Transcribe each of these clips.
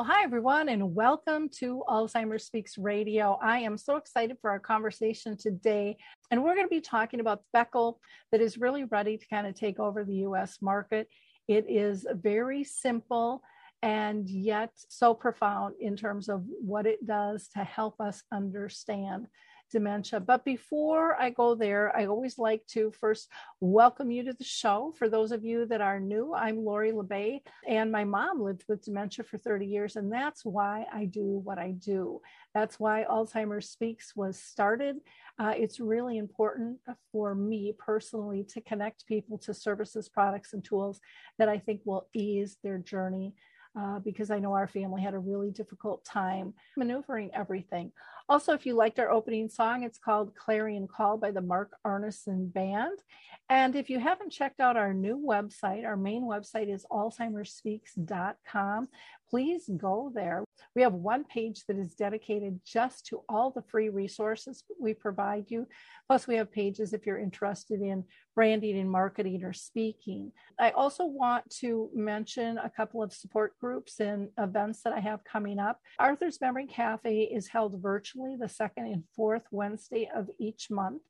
Well, hi, everyone, and welcome to Alzheimer's Speaks Radio. I am so excited for our conversation today. And we're going to be talking about SPECAL that is really ready to kind of take over the US market. It is very simple and yet so profound in terms of what it does to help us understand dementia. But before I go there, I always like to first welcome you to the show. For those of you that are new, I'm Lori La Bey, and my mom lived with dementia for 30 years, and that's why I do what I do. That's why Alzheimer's Speaks was started. Uh, it's really important for me personally to connect people to services, products, and tools that I think will ease their journey uh, because I know our family had a really difficult time maneuvering everything. Also, if you liked our opening song, it's called Clarion Call by the Mark Arneson Band. And if you haven't checked out our new website, our main website is alzheimersspeaks.com. Please go there. We have one page that is dedicated just to all the free resources we provide you. Plus, we have pages if you're interested in branding and marketing or speaking. I also want to mention a couple of support groups and events that I have coming up. Arthur's Memory Cafe is held virtually the second and fourth Wednesday of each month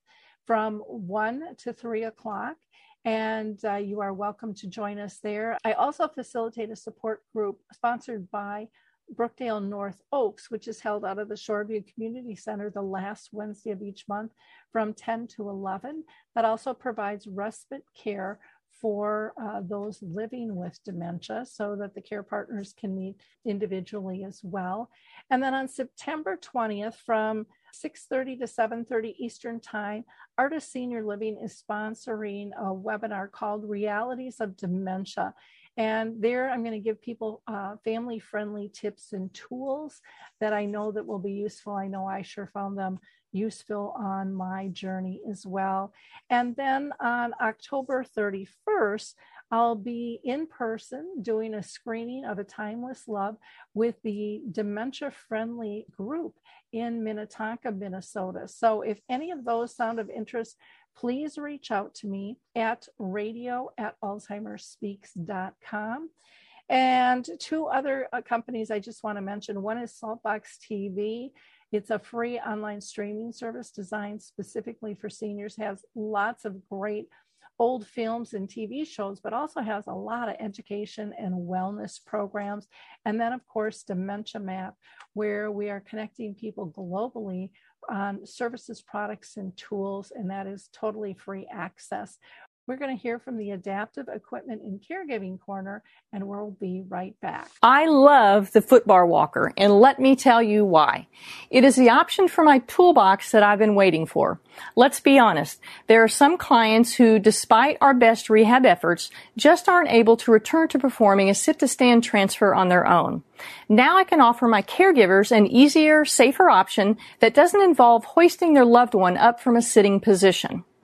from 1 to 3 o'clock. And uh, you are welcome to join us there. I also facilitate a support group sponsored by Brookdale North Oaks, which is held out of the Shoreview Community Center the last Wednesday of each month from 10 to 11. That also provides respite care for uh, those living with dementia so that the care partners can meet individually as well. And then on September 20th from 6:30 to 7:30 Eastern Time, Artis Senior Living is sponsoring a webinar called Realities of Dementia. And there, I'm going to give people uh, family-friendly tips and tools that I know that will be useful. I know I sure found them useful on my journey as well. And then on October 31st, I'll be in person doing a screening of A Timeless Love with the dementia friendly group in Minnetonka, Minnesota. So if any of those sound of interest, please reach out to me at radio at alzheimersspeaks.com. And two other uh, companies I just want to mention. One is Saltbox TV. It's a free online streaming service designed specifically for seniors, has lots of great old films and TV shows, but also has a lot of education and wellness programs. And then, of course, Dementia Map, where we are connecting people globally on services, products, and tools, and that is totally free access. We're going to hear from the Adaptive Equipment and Caregiving Corner, and we'll be right back. I love the footbar walker, and let me tell you why. It is the option for my toolbox that I've been waiting for. Let's be honest, there are some clients who, despite our best rehab efforts, just aren't able to return to performing a sit to stand transfer on their own. Now I can offer my caregivers an easier, safer option that doesn't involve hoisting their loved one up from a sitting position.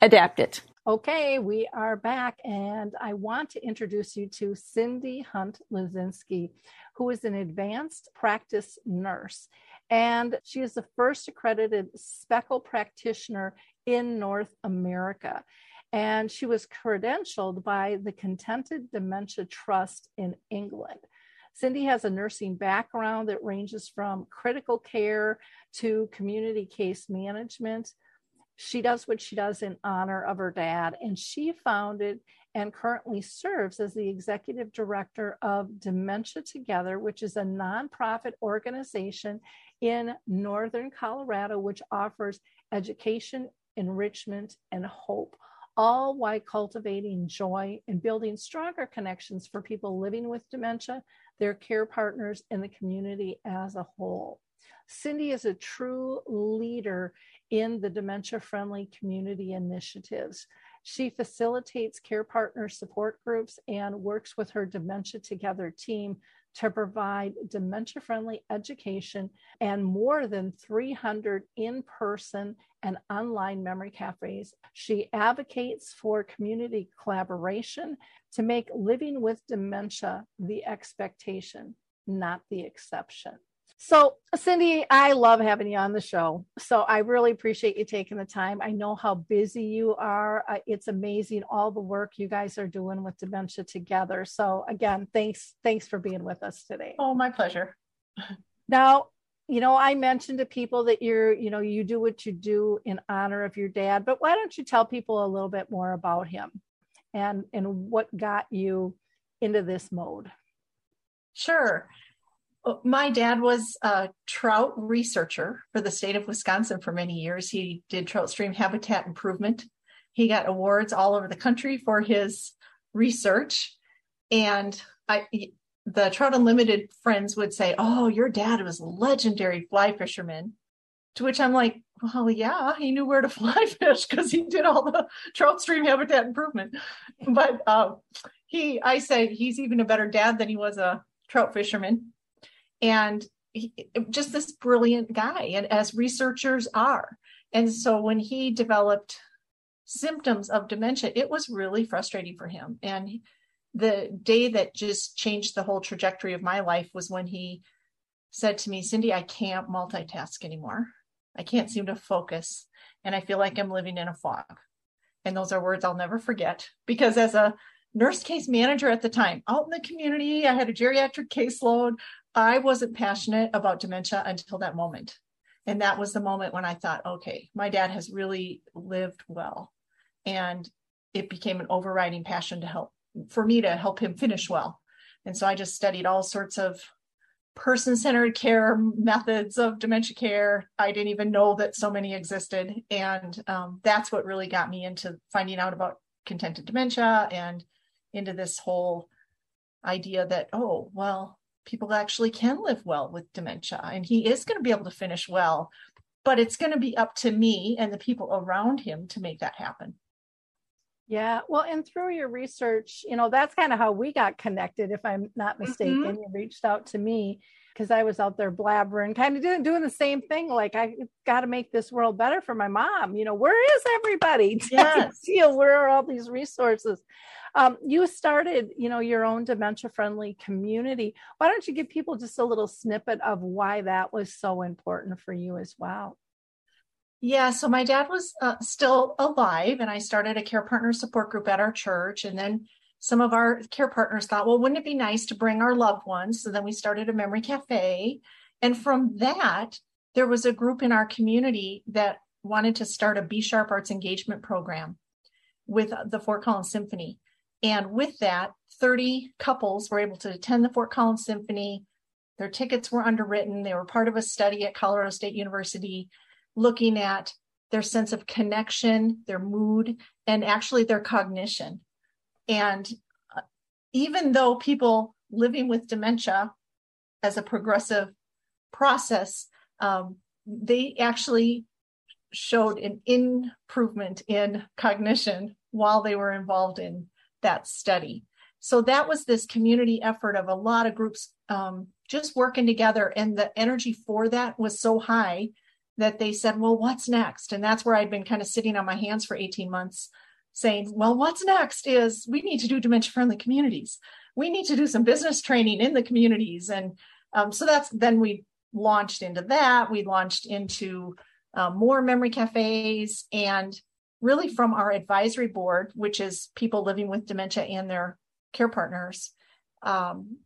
adapt it. Okay, we are back, and I want to introduce you to Cyndy Hunt Luzinski, who is an advanced practice nurse. And she is the first accredited SPECAL practitioner in North America. And she was credentialed by the Contented Dementia Trust in England. Cyndy has a nursing background that ranges from critical care to community case management. She does what she does in honor of her dad, and she founded and currently serves as the executive director of Dementia Together, which is a nonprofit organization in Northern Colorado, which offers education, enrichment, and hope, all while cultivating joy and building stronger connections for people living with dementia, their care partners, and the community as a whole. Cyndy is a true leader in the dementia friendly community initiatives. She facilitates care partner support groups and works with her Dementia Together team to provide dementia friendly education and more than 300 in person and online memory cafes. She advocates for community collaboration to make living with dementia the expectation, not the exception. So, Cyndy, I love having you on the show. So, I really appreciate you taking the time. I know how busy you are. Uh, it's amazing all the work you guys are doing with dementia together. So, again, thanks thanks for being with us today. Oh, my pleasure. Now, you know, I mentioned to people that you're, you know, you do what you do in honor of your dad, but why don't you tell people a little bit more about him and and what got you into this mode? Sure my dad was a trout researcher for the state of Wisconsin for many years. He did trout stream habitat improvement. He got awards all over the country for his research. And I, the Trout Unlimited friends would say, Oh, your dad was a legendary fly fisherman. To which I'm like, Well, yeah, he knew where to fly fish because he did all the trout stream habitat improvement. But uh, he, I say, he's even a better dad than he was a trout fisherman and he, just this brilliant guy and as researchers are. And so when he developed symptoms of dementia it was really frustrating for him. And the day that just changed the whole trajectory of my life was when he said to me Cyndy i can't multitask anymore. I can't seem to focus and i feel like i'm living in a fog. And those are words i'll never forget because as a nurse case manager at the time out in the community i had a geriatric caseload I wasn't passionate about dementia until that moment. And that was the moment when I thought, okay, my dad has really lived well. And it became an overriding passion to help for me to help him finish well. And so I just studied all sorts of person centered care methods of dementia care. I didn't even know that so many existed. And um, that's what really got me into finding out about contented dementia and into this whole idea that, oh, well, people actually can live well with dementia and he is going to be able to finish well but it's going to be up to me and the people around him to make that happen yeah well and through your research you know that's kind of how we got connected if i'm not mm-hmm. mistaken mm-hmm. you reached out to me because I was out there blabbering, kind of doing, doing the same thing. Like I got to make this world better for my mom. You know, where is everybody? Yes. Feel where are all these resources? Um, you started, you know, your own dementia friendly community. Why don't you give people just a little snippet of why that was so important for you as well? Yeah, so my dad was uh, still alive, and I started a care partner support group at our church, and then some of our care partners thought, well, wouldn't it be nice to bring our loved ones? So then we started a memory cafe. And from that, there was a group in our community that wanted to start a B Sharp Arts Engagement program with the Fort Collins Symphony. And with that, 30 couples were able to attend the Fort Collins Symphony. Their tickets were underwritten. They were part of a study at Colorado State University looking at their sense of connection, their mood, and actually their cognition. And uh, even though people living with dementia as a progressive process, um, they actually showed an improvement in cognition while they were involved in that study. So that was this community effort of a lot of groups um, just working together, and the energy for that was so high that they said, "Well, what's next?" And that's where I'd been kind of sitting on my hands for 18 months, saying, well, what's next is we need to do dementia friendly communities. We need to do some business training in the communities. And um, so that's then we launched into that. We launched into uh, more memory cafes and really from our advisory board, which is people living with dementia and their care partners. Um,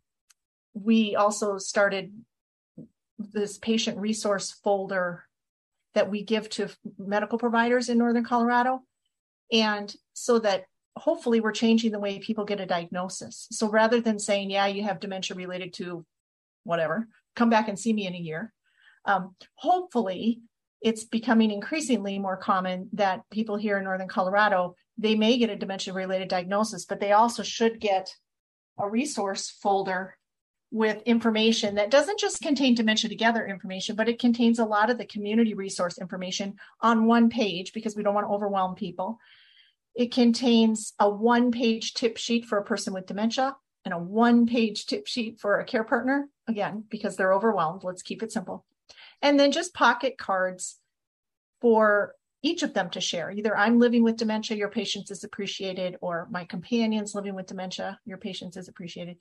we also started this patient resource folder that we give to medical providers in Northern Colorado. And so that hopefully we're changing the way people get a diagnosis. So rather than saying, yeah, you have dementia related to whatever, come back and see me in a year. Um, hopefully it's becoming increasingly more common that people here in Northern Colorado, they may get a dementia related diagnosis, but they also should get a resource folder with information that doesn't just contain dementia together information, but it contains a lot of the community resource information on one page because we don't want to overwhelm people. It contains a one page tip sheet for a person with dementia and a one page tip sheet for a care partner. Again, because they're overwhelmed, let's keep it simple. And then just pocket cards for each of them to share. Either I'm living with dementia, your patience is appreciated, or my companion's living with dementia, your patience is appreciated.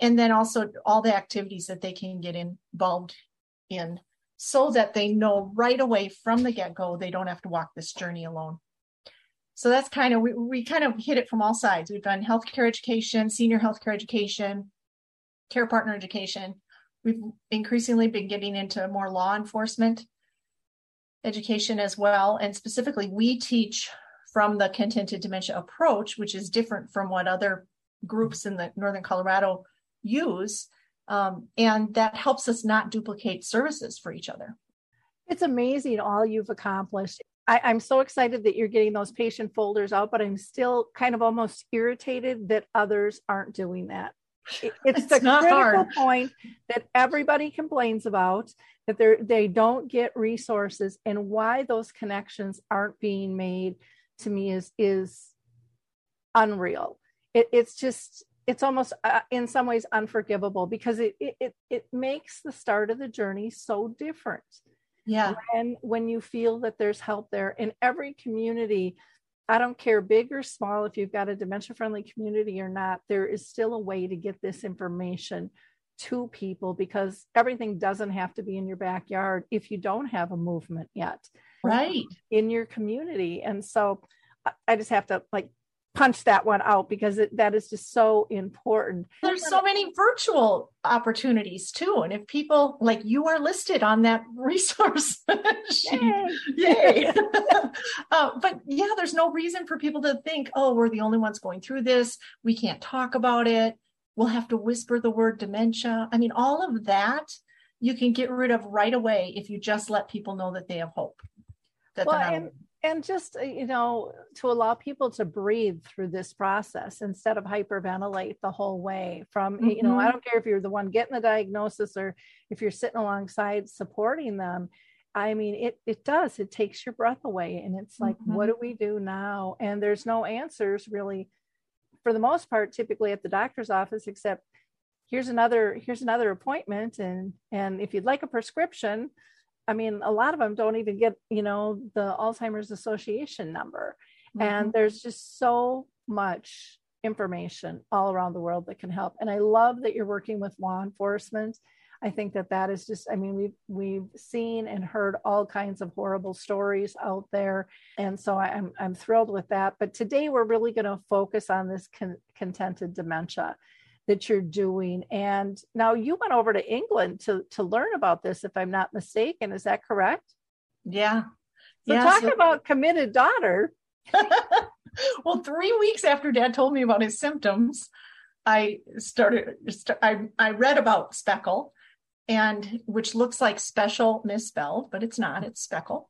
And then also all the activities that they can get involved in so that they know right away from the get-go they don't have to walk this journey alone. So that's kind of we, we kind of hit it from all sides. We've done healthcare education senior healthcare education care partner education we've increasingly been getting into more law enforcement education as well and specifically we teach from the contented dementia approach which is different from what other groups in the northern colorado use. Um, and that helps us not duplicate services for each other. It's amazing all you've accomplished. I, am so excited that you're getting those patient folders out, but I'm still kind of almost irritated that others aren't doing that. It, it's, it's, the critical hard. point that everybody complains about that they they don't get resources and why those connections aren't being made to me is is unreal. It, it's just it's almost uh, in some ways unforgivable because it, it it makes the start of the journey so different yeah and when you feel that there's help there in every community i don't care big or small if you've got a dementia friendly community or not there is still a way to get this information to people because everything doesn't have to be in your backyard if you don't have a movement yet. Right. In your community. And so i just have to like punch that one out because it, that is just so important. There's so many virtual opportunities too. And if people like you are listed on that resource, yay! yay. uh, but yeah, there's no reason for people to think, oh, we're the only ones going through this. We can't talk about it. We'll have to whisper the word dementia. I mean, all of that you can get rid of right away if you just let people know that they have hope. That well, and, and just uh, you know to allow people to breathe through this process instead of hyperventilate the whole way from mm-hmm. you know i mm-hmm. don't care if you're the one getting the diagnosis or if you're sitting alongside supporting them i mean it it does it takes your breath away and it's like mm-hmm. what do we do now and there's no answers really for the most part typically at the doctor's office except here's another here's another appointment and and if you'd like a prescription I mean, a lot of them don't even get, you know, the Alzheimer's Association number. Mm-hmm. And there's just so much information all around the world that can help. And I love that you're working with law enforcement. I think that that is just, I mean, we've, we've seen and heard all kinds of horrible stories out there. And so I'm, I'm thrilled with that. But today we're really going to focus on this con- contented dementia that you're doing. And now you went over to England to to learn about this, if I'm not mistaken. Is that correct? Yeah. So yeah, talk so- about committed daughter. well, three weeks after Dad told me about his symptoms, I started. I I read about SPECAL, and which looks like special misspelled, but it's not. It's SPECAL.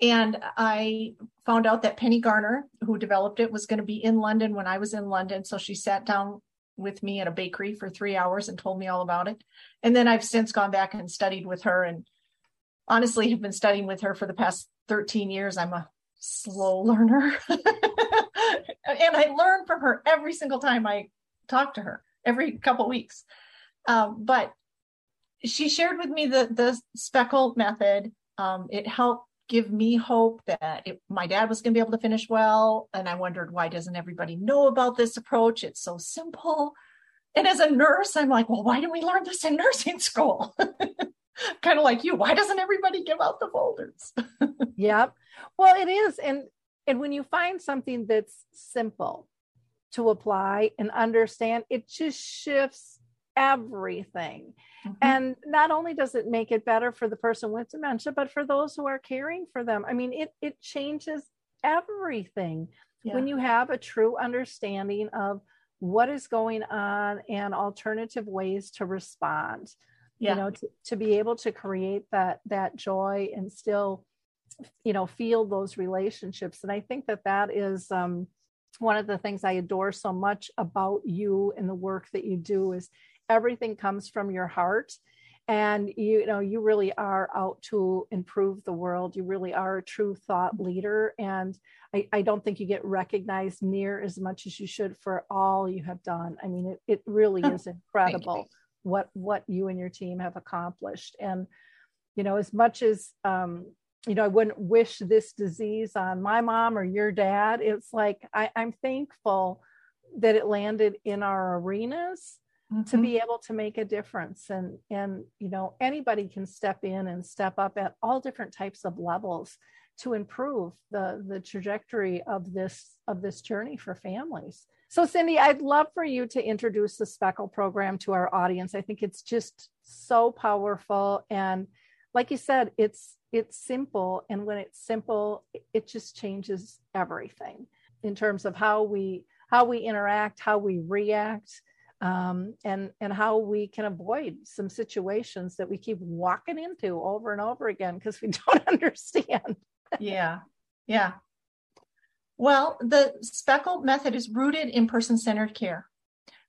And I found out that Penny Garner, who developed it, was going to be in London when I was in London. So she sat down with me at a bakery for three hours and told me all about it. And then I've since gone back and studied with her and honestly have been studying with her for the past 13 years. I'm a slow learner. and I learn from her every single time I talk to her, every couple weeks. Um, but she shared with me the, the SPECAL method. Um, it helped give me hope that it, my dad was going to be able to finish well. And I wondered, why doesn't everybody know about this approach? It's so simple. And as a nurse, I'm like, well, why didn't we learn this in nursing school? kind of like you. Why doesn't everybody give out the folders? yep. Well, it is. And and when you find something that's simple to apply and understand, it just shifts everything. Mm-hmm. And not only does it make it better for the person with dementia, but for those who are caring for them. I mean, it it changes everything yeah. when you have a true understanding of what is going on and alternative ways to respond. Yeah. You know, to, to be able to create that that joy and still, you know, feel those relationships. And I think that that is um, one of the things I adore so much about you and the work that you do is everything comes from your heart. And you, you know you really are out to improve the world. You really are a true thought leader. And I, I, don't think you get recognized near as much as you should for all you have done. I mean it, it really is incredible what what you and your team have accomplished. And you know as much as um, you know i wouldn't wish this disease on my mom or your dad it's like I, i'm thankful that it landed in our arenas mm-hmm. to be able to make a difference and and you know anybody can step in and step up at all different types of levels to improve the the trajectory of this of this journey for families. So Cyndy i'd love for you to introduce the SPECAL program to our audience. I think it's just so powerful and like you said it's it's simple and when it's simple it just changes everything in terms of how we how we interact how we react um, and and how we can avoid some situations that we keep walking into over and over again because we don't understand. yeah, yeah. Well, the SPECAL method is rooted in person-centered care.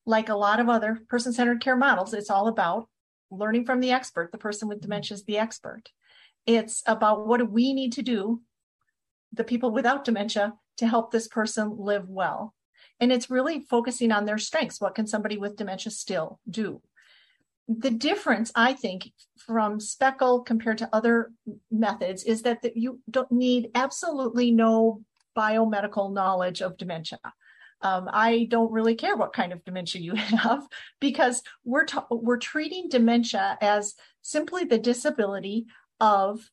Like a lot of other person-centered care models, it's all about learning from the expert. The person with dementia is the expert. It's about what do we need to do, the people without dementia, to help this person live well and it's really focusing on their strengths. What can somebody with dementia still do? The difference, I think, from SPECAL compared to other methods is that, you don't need absolutely no biomedical knowledge of dementia. Um, I don't really care what kind of dementia you have because we're we're treating dementia as simply the disability of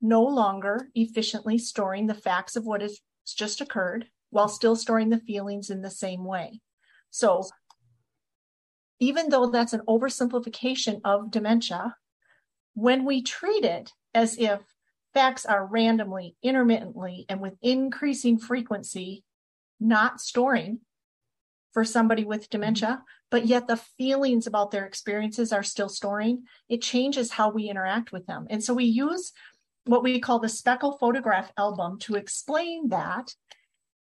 no longer efficiently storing the facts of what has just occurred while still storing the feelings in the same way. So, even though that's an oversimplification of dementia, when we treat it as if facts are randomly, intermittently, and with increasing frequency not storing for somebody with dementia, mm-hmm. but yet the feelings about their experiences are still storing, it changes how we interact with them. And so we use what we call the SPECAL photograph album to explain that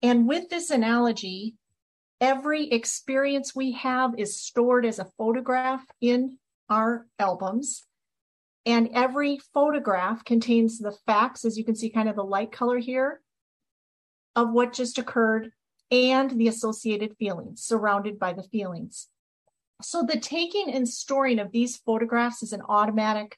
and with this analogy, every experience we have is stored as a photograph in our albums. And every photograph contains the facts, as you can see, kind of the light color here, of what just occurred and the associated feelings surrounded by the feelings. So the taking and storing of these photographs is an automatic,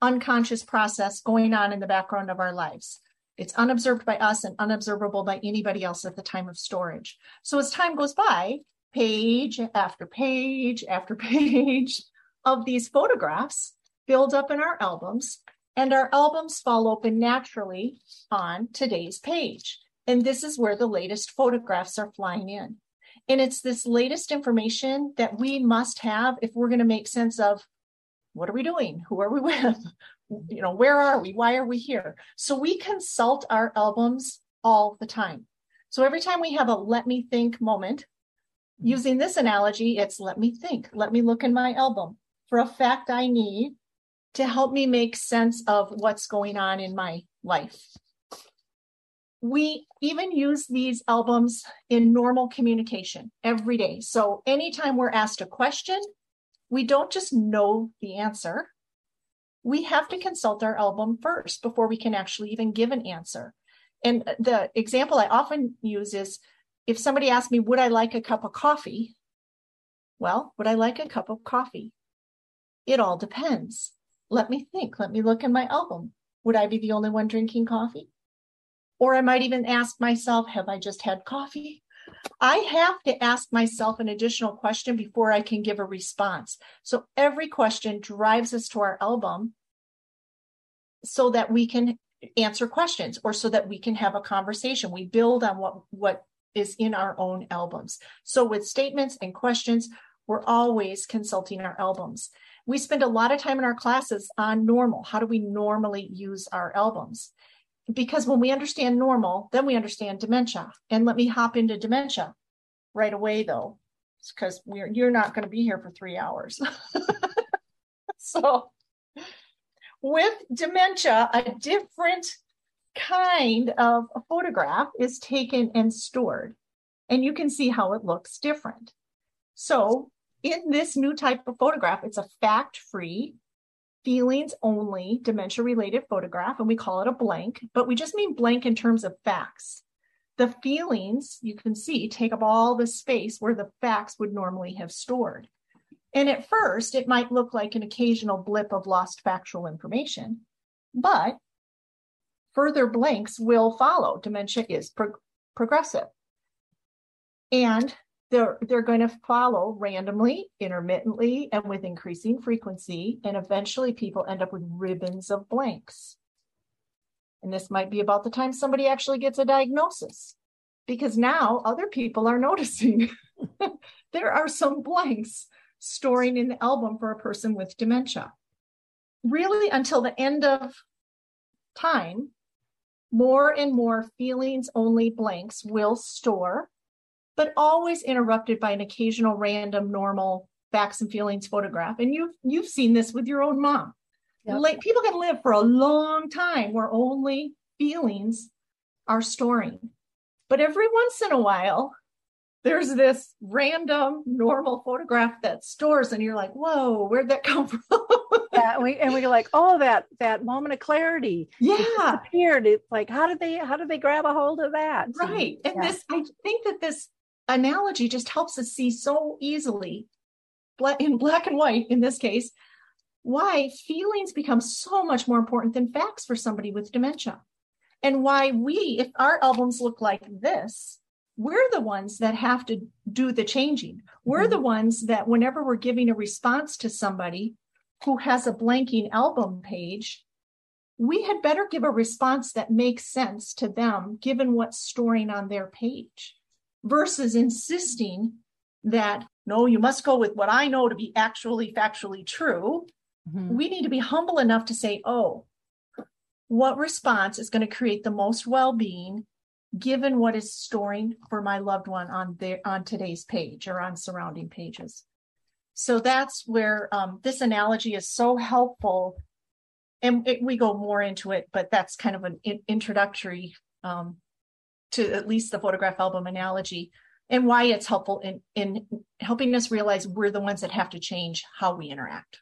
unconscious process going on in the background of our lives. It's unobserved by us and unobservable by anybody else at the time of storage. So as time goes by, page after page after page of these photographs build up in our albums, and our albums fall open naturally on today's page. And this is where the latest photographs are flying in. And it's this latest information that we must have if we're going to make sense of what are we doing? Who are we with? You know, where are we? Why are we here? So we consult our albums all the time. So every time we have a let me think moment, using this analogy, it's let me think, let me look in my album for a fact I need to help me make sense of what's going on in my life. We even use these albums in normal communication every day. So anytime we're asked a question, we don't just know the answer we have to consult our album first before we can actually even give an answer. And the example I often use is if somebody asks me, Would I like a cup of coffee? Well, would I like a cup of coffee? It all depends. Let me think. Let me look in my album. Would I be the only one drinking coffee? Or I might even ask myself, Have I just had coffee? I have to ask myself an additional question before I can give a response. So every question drives us to our album so that we can answer questions or so that we can have a conversation. We build on what, what is in our own albums. So with statements and questions, we're always consulting our albums. We spend a lot of time in our classes on normal. How do we normally use our albums? Because when we understand normal, then we understand dementia. And let me hop into dementia right away though, because we're you're not going to be here for three hours. so with dementia, a different kind of photograph is taken and stored. And you can see how it looks different. So, in this new type of photograph, it's a fact free, feelings only, dementia related photograph, and we call it a blank, but we just mean blank in terms of facts. The feelings, you can see, take up all the space where the facts would normally have stored. And at first, it might look like an occasional blip of lost factual information, but further blanks will follow. Dementia is pro- progressive. And they're, they're going to follow randomly, intermittently, and with increasing frequency. And eventually, people end up with ribbons of blanks. And this might be about the time somebody actually gets a diagnosis, because now other people are noticing there are some blanks storing in the album for a person with dementia. Really, until the end of time, more and more feelings only blanks will store, but always interrupted by an occasional random normal facts and feelings photograph. And you've you've seen this with your own mom. Yep. Like people can live for a long time where only feelings are storing. But every once in a while, there's this random normal photograph that stores, and you're like, whoa, where'd that come from? yeah, and we and we're like, oh, that that moment of clarity. Yeah. appeared. It's like, how did they how did they grab a hold of that? Right. And yeah. this, I think that this analogy just helps us see so easily, in black and white in this case, why feelings become so much more important than facts for somebody with dementia. And why we, if our albums look like this, we're the ones that have to do the changing. We're mm-hmm. the ones that, whenever we're giving a response to somebody who has a blanking album page, we had better give a response that makes sense to them given what's storing on their page versus insisting that no, you must go with what I know to be actually factually true. Mm-hmm. We need to be humble enough to say, oh, what response is going to create the most well being given what is storing for my loved one on their on today's page or on surrounding pages so that's where um, this analogy is so helpful and it, we go more into it but that's kind of an in, introductory um, to at least the photograph album analogy and why it's helpful in in helping us realize we're the ones that have to change how we interact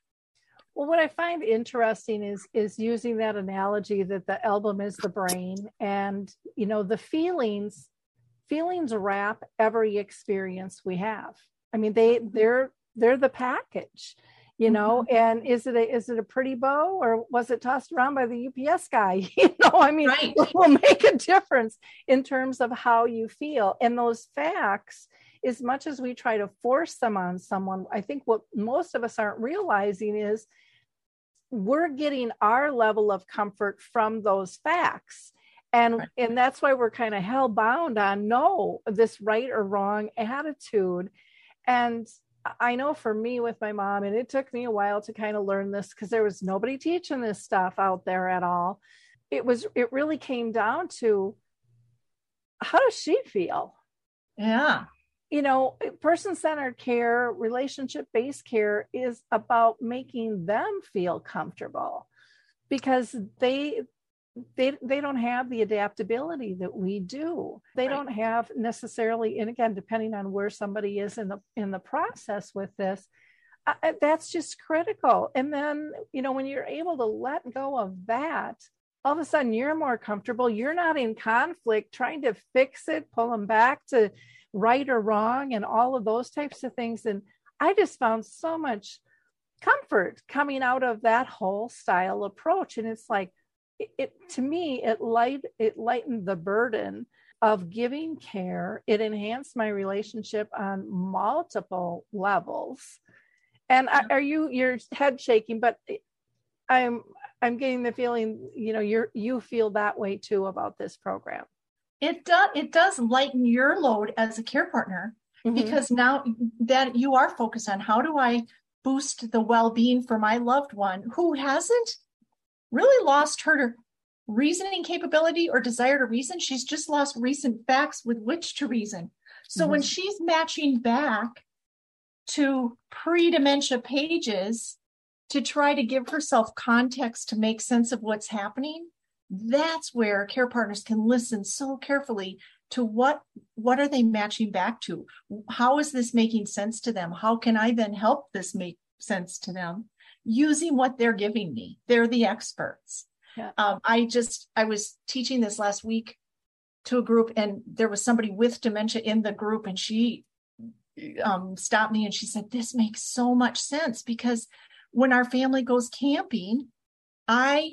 well, what I find interesting is is using that analogy that the album is the brain, and you know the feelings. Feelings wrap every experience we have. I mean, they they're they're the package, you know. Mm-hmm. And is it a is it a pretty bow or was it tossed around by the UPS guy? You know, I mean, right. it will make a difference in terms of how you feel. And those facts as much as we try to force them on someone, I think what most of us aren't realizing is we're getting our level of comfort from those facts. And, right. and that's why we're kind of hell bound on no, this right or wrong attitude. And I know for me with my mom, and it took me a while to kind of learn this because there was nobody teaching this stuff out there at all. It was, it really came down to how does she feel? Yeah you know, eh, person centered care, relationship based care is about making them feel comfortable because they they they don't have the adaptability that we do they right. don't have necessarily and again depending on where somebody is in the in the process with this uh, that's just critical and then you know when you're able to let go of that all of a sudden you're more comfortable you're not in conflict trying to fix it pull them back to right or wrong and all of those types of things. And I just found so much comfort coming out of that whole style approach. And it's like, it, it to me, it light it lightened the burden of giving care. It enhanced my relationship on multiple levels. And I, are you your head shaking? But I'm I'm getting the feeling, you know, you're you feel that way too about this program. It does it does lighten your load as a care partner mm-hmm. because now that you are focused on how do I boost the well-being for my loved one who hasn't really lost her reasoning capability or desire to reason. She's just lost recent facts with which to reason. So mm-hmm. when she's matching back to pre dementia pages to try to give herself context to make sense of what's happening, that's where care partners can listen so carefully to what what are they matching back to how is this making sense to them how can i then help this make sense to them using what they're giving me. They're the experts. Yeah. um, i just i was teaching this last week to a group and there was somebody with dementia in the group and she um, stopped me and she said this makes so much sense because when our family goes camping i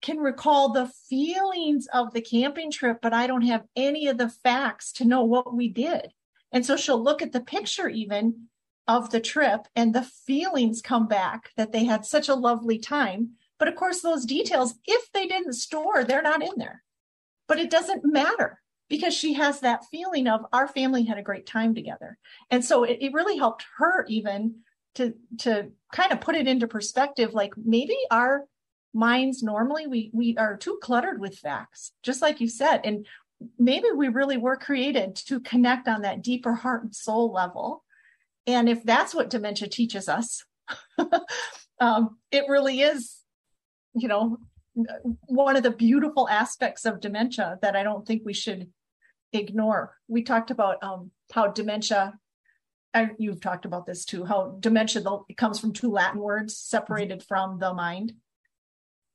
can recall the feelings of the camping trip but i don't have any of the facts to know what we did. And so she'll look at the picture even of the trip and the feelings come back that they had such a lovely time. But of course those details if they didn't store they're not in there. But it doesn't matter because she has that feeling of our family had a great time together. And so it, it really helped her even to to kind of put it into perspective like maybe our minds normally we we are too cluttered with facts just like you said. And maybe we really were created to connect on that deeper heart and soul level and if that's what dementia teaches us um, it really is you know one of the beautiful aspects of dementia that I don't think we should ignore. We talked about um, how dementia, and you've talked about this too, how dementia it comes from two Latin words separated from the mind.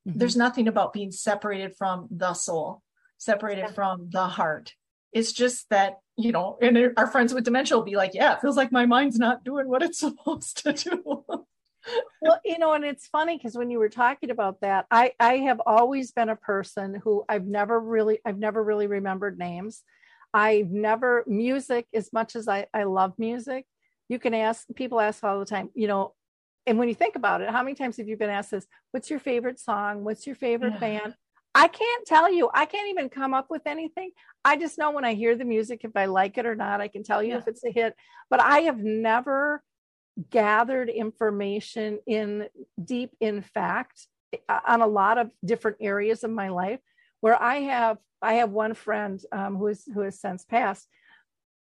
Mm-hmm. There's nothing about being separated from the soul, separated yeah. from the heart. It's just that, you know, and our friends with dementia will be like, yeah, it feels like my mind's not doing what it's supposed to do well, you know, and it's funny because when you were talking about that, I I have always been a person who I've never really I've never really remembered names. I've never music as much as I I love music. You can ask people ask all the time, you know, and when you think about it, how many times have you been asked this? What's your favorite song? What's your favorite yeah. band? I can't tell you. I can't even come up with anything. I just know when I hear the music if I like it or not. I can tell you yeah. if it's a hit. But I have never gathered information in deep in fact on a lot of different areas of my life where i have i have one friend um, who is who has since passed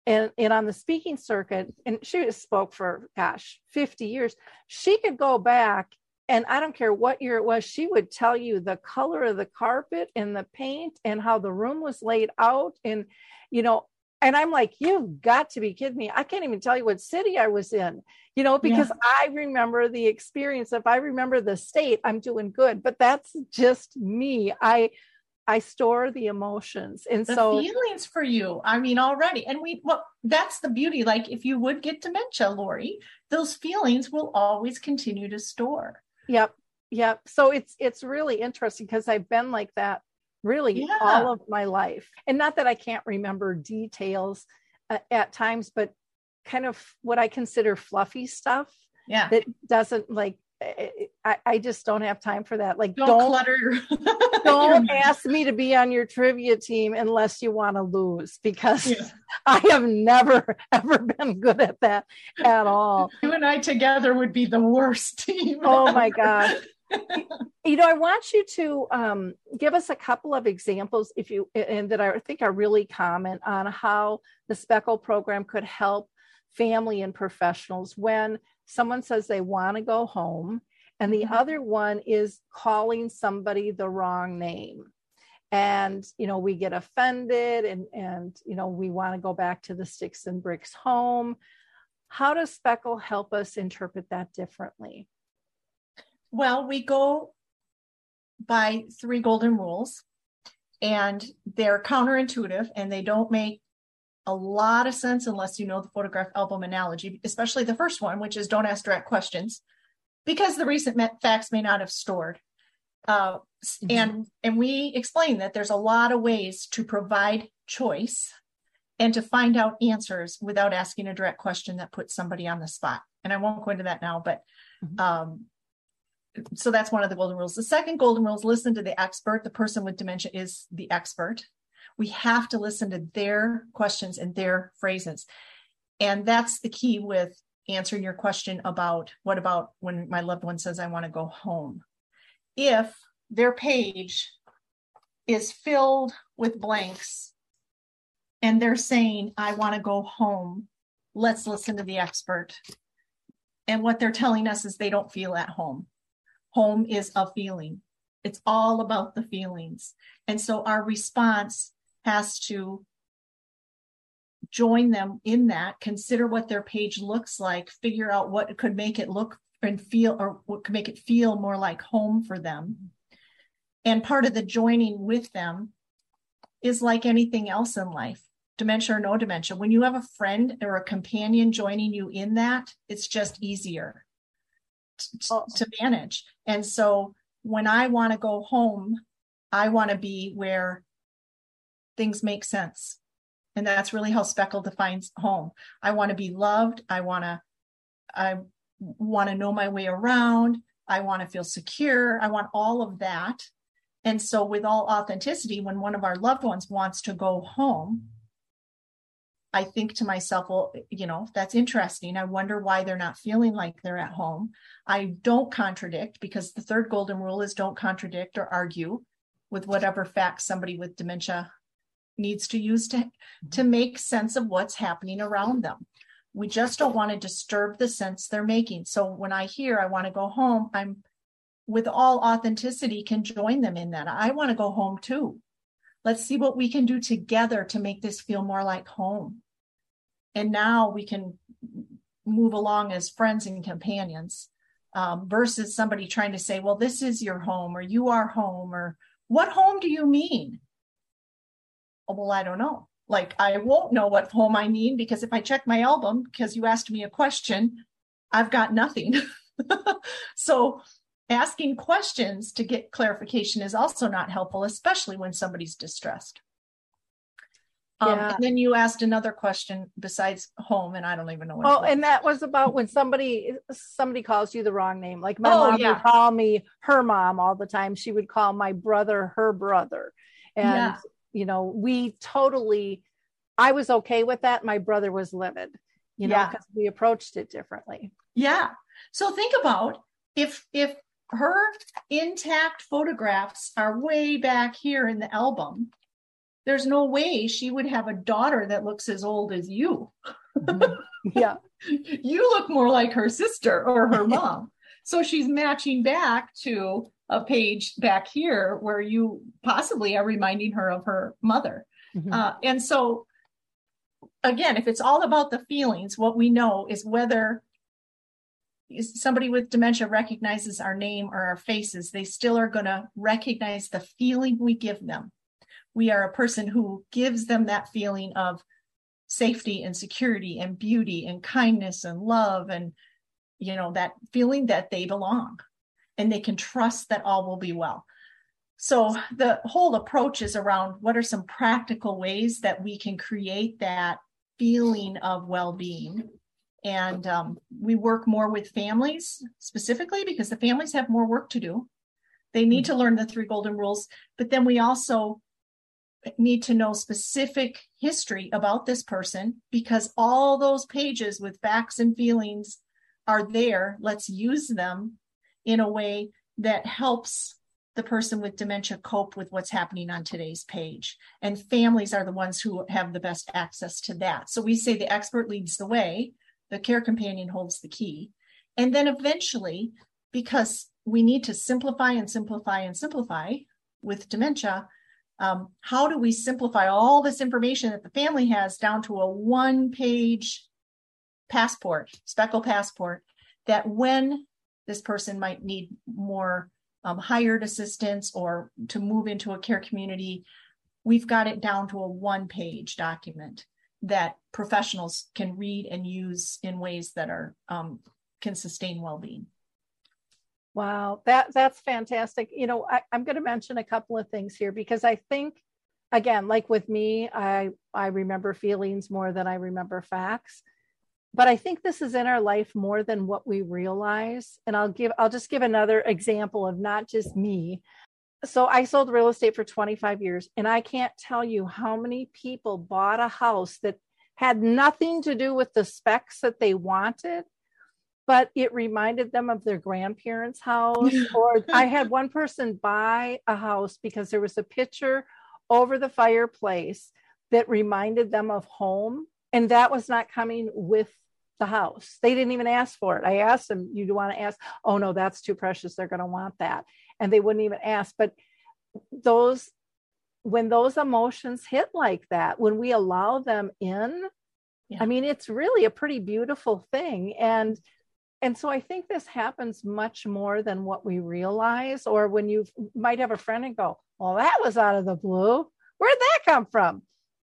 and and on the speaking circuit and she spoke for gosh 50 years she could go back and i don't care what year it was she would tell you the color of the carpet and the paint and how the room was laid out and you know and I'm like, you've got to be kidding me. I can't even tell you what city I was in, you know, because yeah. I remember the experience. If I remember the state, I'm doing good. But that's just me. I I store the emotions. And the so feelings for you. I mean, already. And we well, that's the beauty. Like if you would get dementia, Lori, those feelings will always continue to store. Yep. Yep. So it's it's really interesting because I've been like that really yeah. all of my life. And not that I can't remember details uh, at times, but kind of what I consider fluffy stuff. Yeah. That doesn't like, I, I just don't have time for that. Like, don't, don't clutter. don't ask me to be on your trivia team unless you want to lose, because yeah. I have never ever been good at that at all. You and I together would be the worst team. Oh ever. my god! you know, I want you to um, give us a couple of examples, if you and that I think are really common on how the SPECAL program could help family and professionals when someone says they want to go home, and the mm-hmm. other one is calling somebody the wrong name. And you know, we get offended, and and you know, we want to go back to the sticks and bricks home. How does SPECAL help us interpret that differently? Well, we go by three golden rules, and they're counterintuitive and they don't make a lot of sense unless you know the photograph album analogy, especially the first one, which is don't ask direct questions, because the recent facts may not have stored. Uh, mm-hmm. And and we explain that there's a lot of ways to provide choice and to find out answers without asking a direct question that puts somebody on the spot. And I won't go into that now, but mm-hmm. um, so that's one of the golden rules. The second golden rule is listen to the expert. The person with dementia is the expert. We have to listen to their questions and their phrases. And that's the key with answering your question about what about when my loved one says, I want to go home. If their page is filled with blanks and they're saying, I want to go home, let's listen to the expert. And what they're telling us is they don't feel at home. Home is a feeling, it's all about the feelings. And so our response has to join them in that, consider what their page looks like, figure out what could make it look and feel, or what could make it feel more like home for them. And part of the joining with them is like anything else in life dementia or no dementia, when you have a friend or a companion joining you in that, it's just easier t- Oh. to manage. And so when I want to go home, I want to be where things make sense. And that's really how SPECAL defines home. I want to be loved. I want to, I want to know my way around. I want to feel secure. I want all of that. And so, with all authenticity, when one of our loved ones wants to go home, I think to myself, well, you know, that's interesting. I wonder why they're not feeling like they're at home. I don't contradict because the third golden rule is don't contradict or argue with whatever facts somebody with dementia needs to use to, to make sense of what's happening around them. We just don't want to disturb the sense they're making. So when I hear I want to go home, I'm with all authenticity can join them in that. I want to go home too. Let's see what we can do together to make this feel more like home. And now we can move along as friends and companions um, versus somebody trying to say, well, this is your home or you are home or what home do you mean? Oh, well, I don't know. Like, I won't know what home I mean because if I check my album, because you asked me a question, I've got nothing. so, asking questions to get clarification is also not helpful, especially when somebody's distressed. Um, Yeah. and then you asked another question besides home, and I don't even know what. Oh, and that was about when somebody somebody calls you the wrong name. Like my Oh, mom yeah. would call me her mom all the time. She would call my brother her brother. And Yeah. You know, we totally I was okay with that. My brother was livid, you know, Yeah. because we approached it differently. Yeah. So think about if if her intact photographs are way back here in the album, there's no way she would have a daughter that looks as old as you. Mm-hmm. Yeah. You look more like her sister or her mom. so she's matching back to a page back here where you possibly are reminding her of her mother. Mhm. Uh, and so, again, if it's all about the feelings, what we know is whether somebody with dementia recognizes our name or our faces, they still are going to recognize the feeling we give them. We are a person who gives them that feeling of safety and security and beauty and kindness and love and you know that feeling that they belong and they can trust that all will be well. So the whole approach is around what are some practical ways that we can create that feeling of well-being. And um, we work more with families specifically because the families have more work to do. They need to learn the three golden rules but then we also need to know specific history about this person because all those pages with facts and feelings are there. Let's use them in a way that helps the person with dementia cope with what's happening on today's page. And families are the ones who have the best access to that. So we say the expert leads the way, the care companion holds the key. And then eventually, because we need to simplify and simplify and simplify with dementia, um, how do we simplify all this information that the family has down to a one page passport, SPECAL passport, that when this person might need more um, hired assistance or to move into a care community, we've got it down to a one page document that professionals can read and use in ways that are um, can sustain well-being. Wow, that that's fantastic. You know, I, I'm going to mention a couple of things here because I think, again, like with me, I I remember feelings more than I remember facts. But I think this is in our life more than what we realize. And I'll give, I'll just give another example of not just me. So I sold real estate for 25 years, and I can't tell you how many people bought a house that had nothing to do with the specs that they wanted, but it reminded them of their grandparents' house. or I had one person buy a house because there was a picture over the fireplace that reminded them of home and that was not coming with the house. They didn't even ask for it. I asked them, "You want to ask?" Oh no, that's too precious. They're going to want that, and they wouldn't even ask. But those, when those emotions hit like that, when we allow them in, yeah. I mean, it's really a pretty beautiful thing, and and so I think this happens much more than what we realize. Or when you might have a friend and go, "Well, that was out of the blue. Where'd that come from?"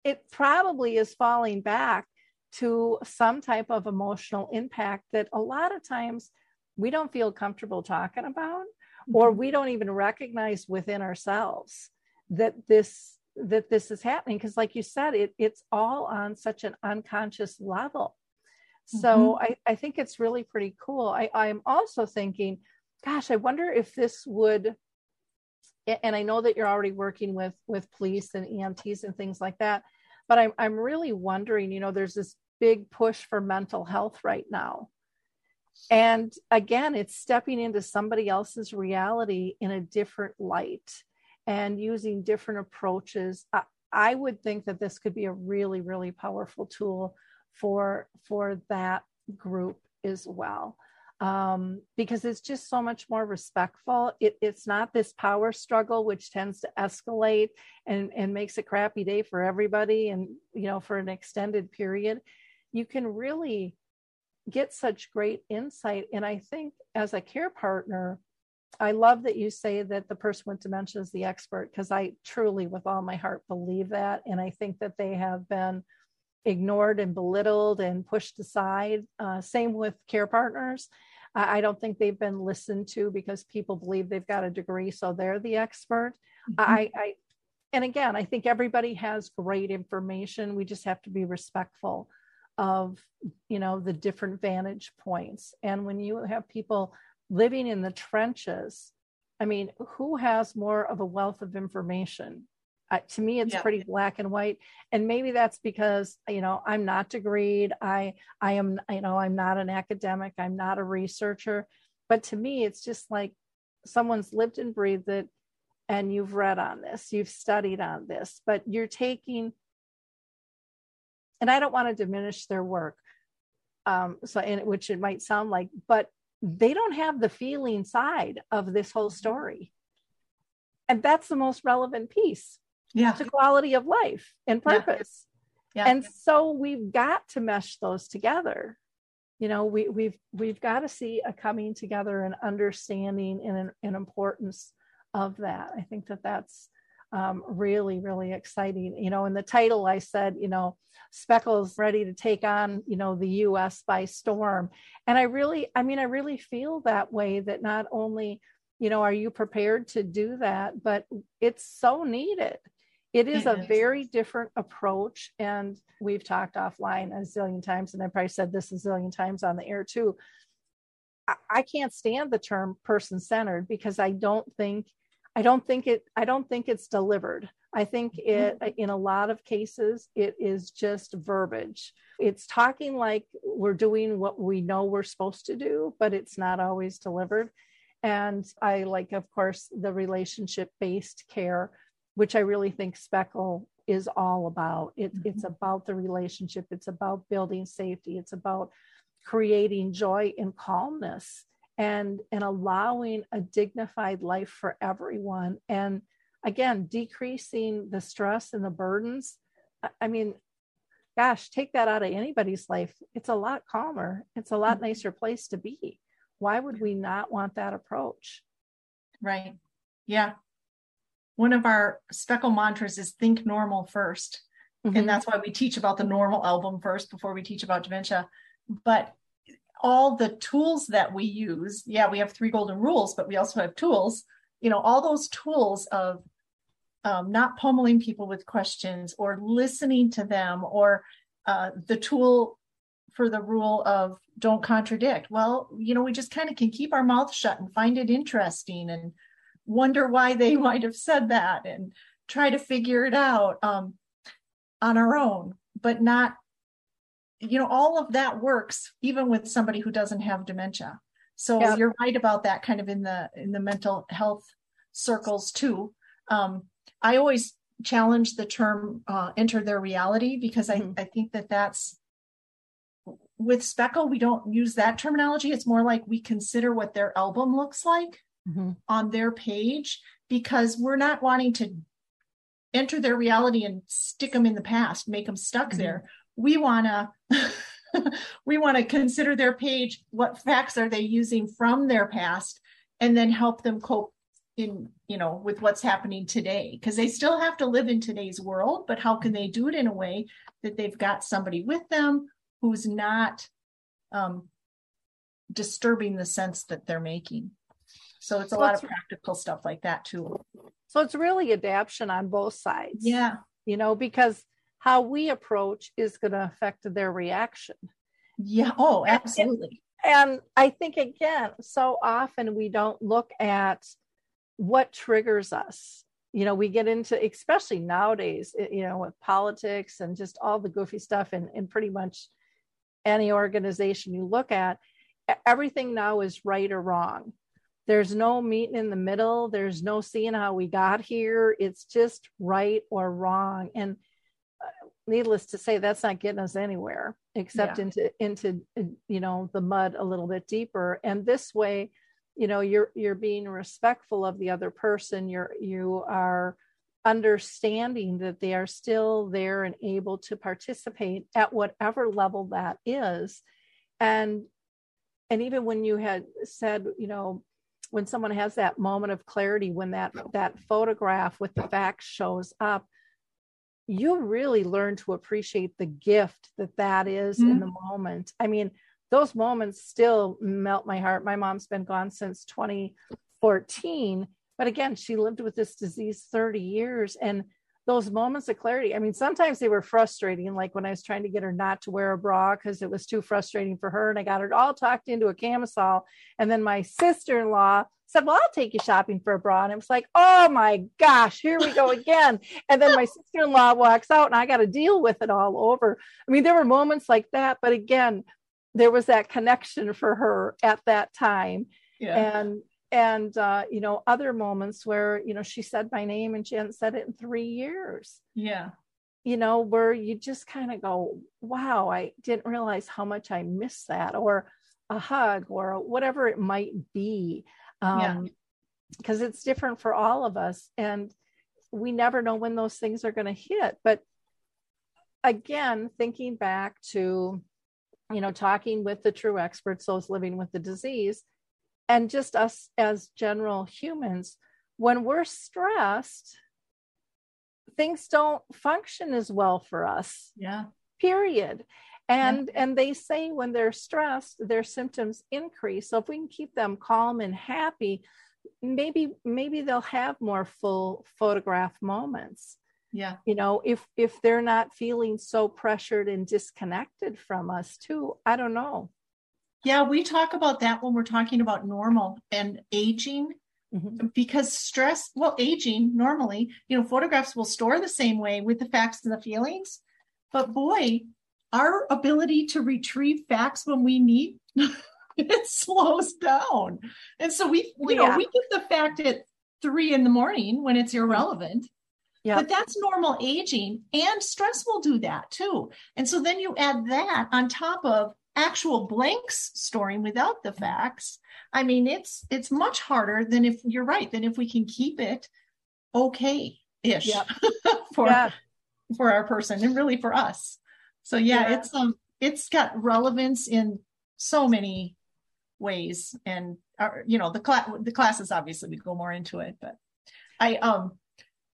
It probably is falling back to some type of emotional impact that a lot of times we don't feel comfortable talking about or mm-hmm. we don't even recognize within ourselves that this that this is happening because like you said it it's all on such an unconscious level so mm-hmm. I, I think it's really pretty cool I, i'm also thinking gosh i wonder if this would and i know that you're already working with with police and emts and things like that but I'm, I'm really wondering, you know, there's this big push for mental health right now. And again, it's stepping into somebody else's reality in a different light and using different approaches. I, I would think that this could be a really, really powerful tool for for that group as well um, because it's just so much more respectful. It, it's not this power struggle, which tends to escalate and, and makes a crappy day for everybody and, you know, for an extended period. You can really get such great insight. And I think as a care partner, I love that you say that the person with dementia is the expert because I truly, with all my heart, believe that. And I think that they have been ignored and belittled and pushed aside. Uh, same with care partners. I, I, don't think they've been listened to because people believe they've got a degree, so they're the expert. Mm-hmm. I, I, and again, I think everybody has great information. We just have to be respectful of, you know, the different vantage points. And when you have people living in the trenches, I mean, who has more of a wealth of information uh, to me it's yeah. pretty black and white. And maybe that's because you know i'm not degreed. I i am you know i'm not an academic. I'm not a researcher. But to me it's just like someone's lived and breathed it and you've read on this. You've studied on this. But you're taking and i don't want to diminish their work um so in which it might sound like but they don't have the feeling side of this whole story. And that's the most relevant piece yeah. to quality of life and purpose. Yeah. yeah. And so we've got to mesh those together. You know, we, we've we've got to see a coming together and understanding and an, an importance of that. I think that that's um, really really exciting. You know, in the title I said, you know, SPECAL's ready to take on you know the U.S. by storm, and I really, I mean, I really feel that way. That not only you know are you prepared to do that, but it's so needed it is a very different approach. And we've talked offline a zillion times, and I probably said this a zillion times on the air too. I, can't stand the term person centered because I don't think I don't think it I don't think it's delivered. I think mm-hmm. it in a lot of cases it is just verbiage. It's talking like we're doing what we know we're supposed to do, but it's not always delivered. And I like, of course, the relationship based care which I really think SPECAL is all about. It, mm-hmm. It's about the relationship, it's about building safety, it's about creating joy and calmness and and allowing a dignified life for everyone. And again decreasing the stress and the burdens. I mean gosh take that out of anybody's life. It's a lot calmer. It's a lot mm-hmm. nicer place to be. Why would we not want that approach? Right. Yeah one of our SPECAL mantras is think normal 1st mm-hmm. and that's why we teach about the normal album first before we teach about dementia but all the tools that we use yeah we have three golden rules but we also have tools you know all those tools of um, not pummeling people with questions or listening to them or uh, the tool for the rule of don't contradict. Well, you know, we just kind of can keep our mouth shut and find it interesting and wonder why they might have said that and try to figure it out um, on our own, but not, you know, all of that works even with somebody who doesn't have dementia. So yeah. you're right about that kind of in the in the mental health circles too. Um, I always challenge the term uh, enter their reality because I, mm-hmm. I think that that's with SPECAL we don't use that terminology it's more like we consider what their album looks like mm-hmm. on their page because we're not wanting to enter their reality and stick them in the past make them stuck mm-hmm. there we want to we want to consider their page what facts are they using from their past and then help them cope in you know with what's happening today because they still have to live in today's world but how can they do it in a way that they've got somebody with them who's not um, disturbing the sense that they're making so it's a so lot it's, of practical stuff like that too. So it's really adaptation on both sides. Yeah. You know because how we approach is going to affect their reaction. Yeah. Oh absolutely. And, and i think again so often we don't look at what triggers us. You know we get into especially nowadays you know with politics and just all the goofy stuff and, and pretty much any organization you look at everything now is right or wrong there's no meeting in the middle. There's no seeing how we got here. It's just right or wrong. And uh, needless to say that's not getting us anywhere except yeah. into into you know the mud a little bit deeper. And this way you know you're you're being respectful of the other person. You're you are understanding that they are still there and able to participate at whatever level that is. And and even when you had said you know when someone has that moment of clarity when that that photograph with the facts shows up you really learn to appreciate the gift that that is mm-hmm. in the moment i mean those moments still melt my heart. My mom's been gone since 2014, but again, she lived with this disease 30 years. And those moments of clarity, I mean, sometimes they were frustrating, like when I was trying to get her not to wear a bra because it was too frustrating for her. And I got her all talked into a camisole. And then my sister in law said, Well, I'll take you shopping for a bra. And it was like, Oh my gosh, here we go again. and then my sister in law walks out and I got to deal with it all over. I mean, there were moments like that. But again, there was that connection for her at that time yeah. and and uh, you know other moments where you know she said my name and she hadn't said it in three years. Yeah. You know where you just kind of go wow i didn't realize how much i missed that or a hug or whatever it might be um yeah because it's different for all of us and we never know when those things are going to hit. But again thinking back to you know, talking with the true experts, those living with the disease, and just us as general humans, when we're stressed, things don't function as well for us. Yeah. Period. And yeah. and they say when they're stressed, their symptoms increase. So if we can keep them calm and happy, maybe maybe they'll have more full photograph moments yeah you know if if they're not feeling so pressured and disconnected from us too i don't know yeah we talk about that when we're talking about normal and aging mm-hmm. because stress well aging normally you know photographs will store the same way with the facts and the feelings but boy our ability to retrieve facts when we need it slows down and so we you yeah. know we get the fact at three in the morning when it's irrelevant yeah. But that's normal aging and stress will do that too. And so then you add that on top of actual blanks storing without the facts. I mean, it's it's much harder than if you're right, than if we can keep it okay ish yep. for yeah. for our person and really for us. So yeah, yeah, it's um it's got relevance in so many ways and our, you know the class the classes obviously we go more into it but i um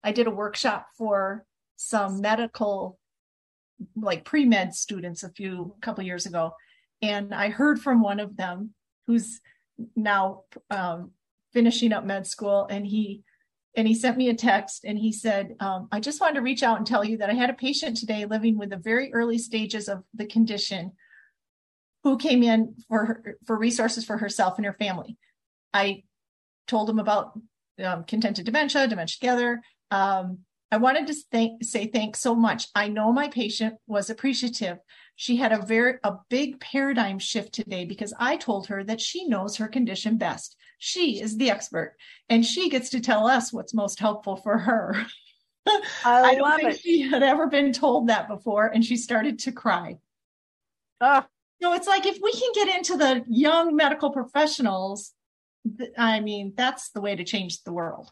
I did a workshop for some medical, like pre med students a few couple years ago, and I heard from one of them who's now um, finishing up med school, and he and he sent me a text and he said, um, "I just wanted to reach out and tell you that I had a patient today living with the very early stages of the condition." who came in for her, for resources for herself and her family. I told him about um, contented dementia, dementia together. Um, I wanted to thank, say thanks so much. I know my patient was appreciative. She had a very a big paradigm shift today because I told her that she knows her condition best. She is the expert, and she gets to tell us what's most helpful for her. I, I don't love think it. she had ever been told that before, and she started to cry. Ah, So it's like if we can get into the young medical professionals, I mean, that's the way to change the world.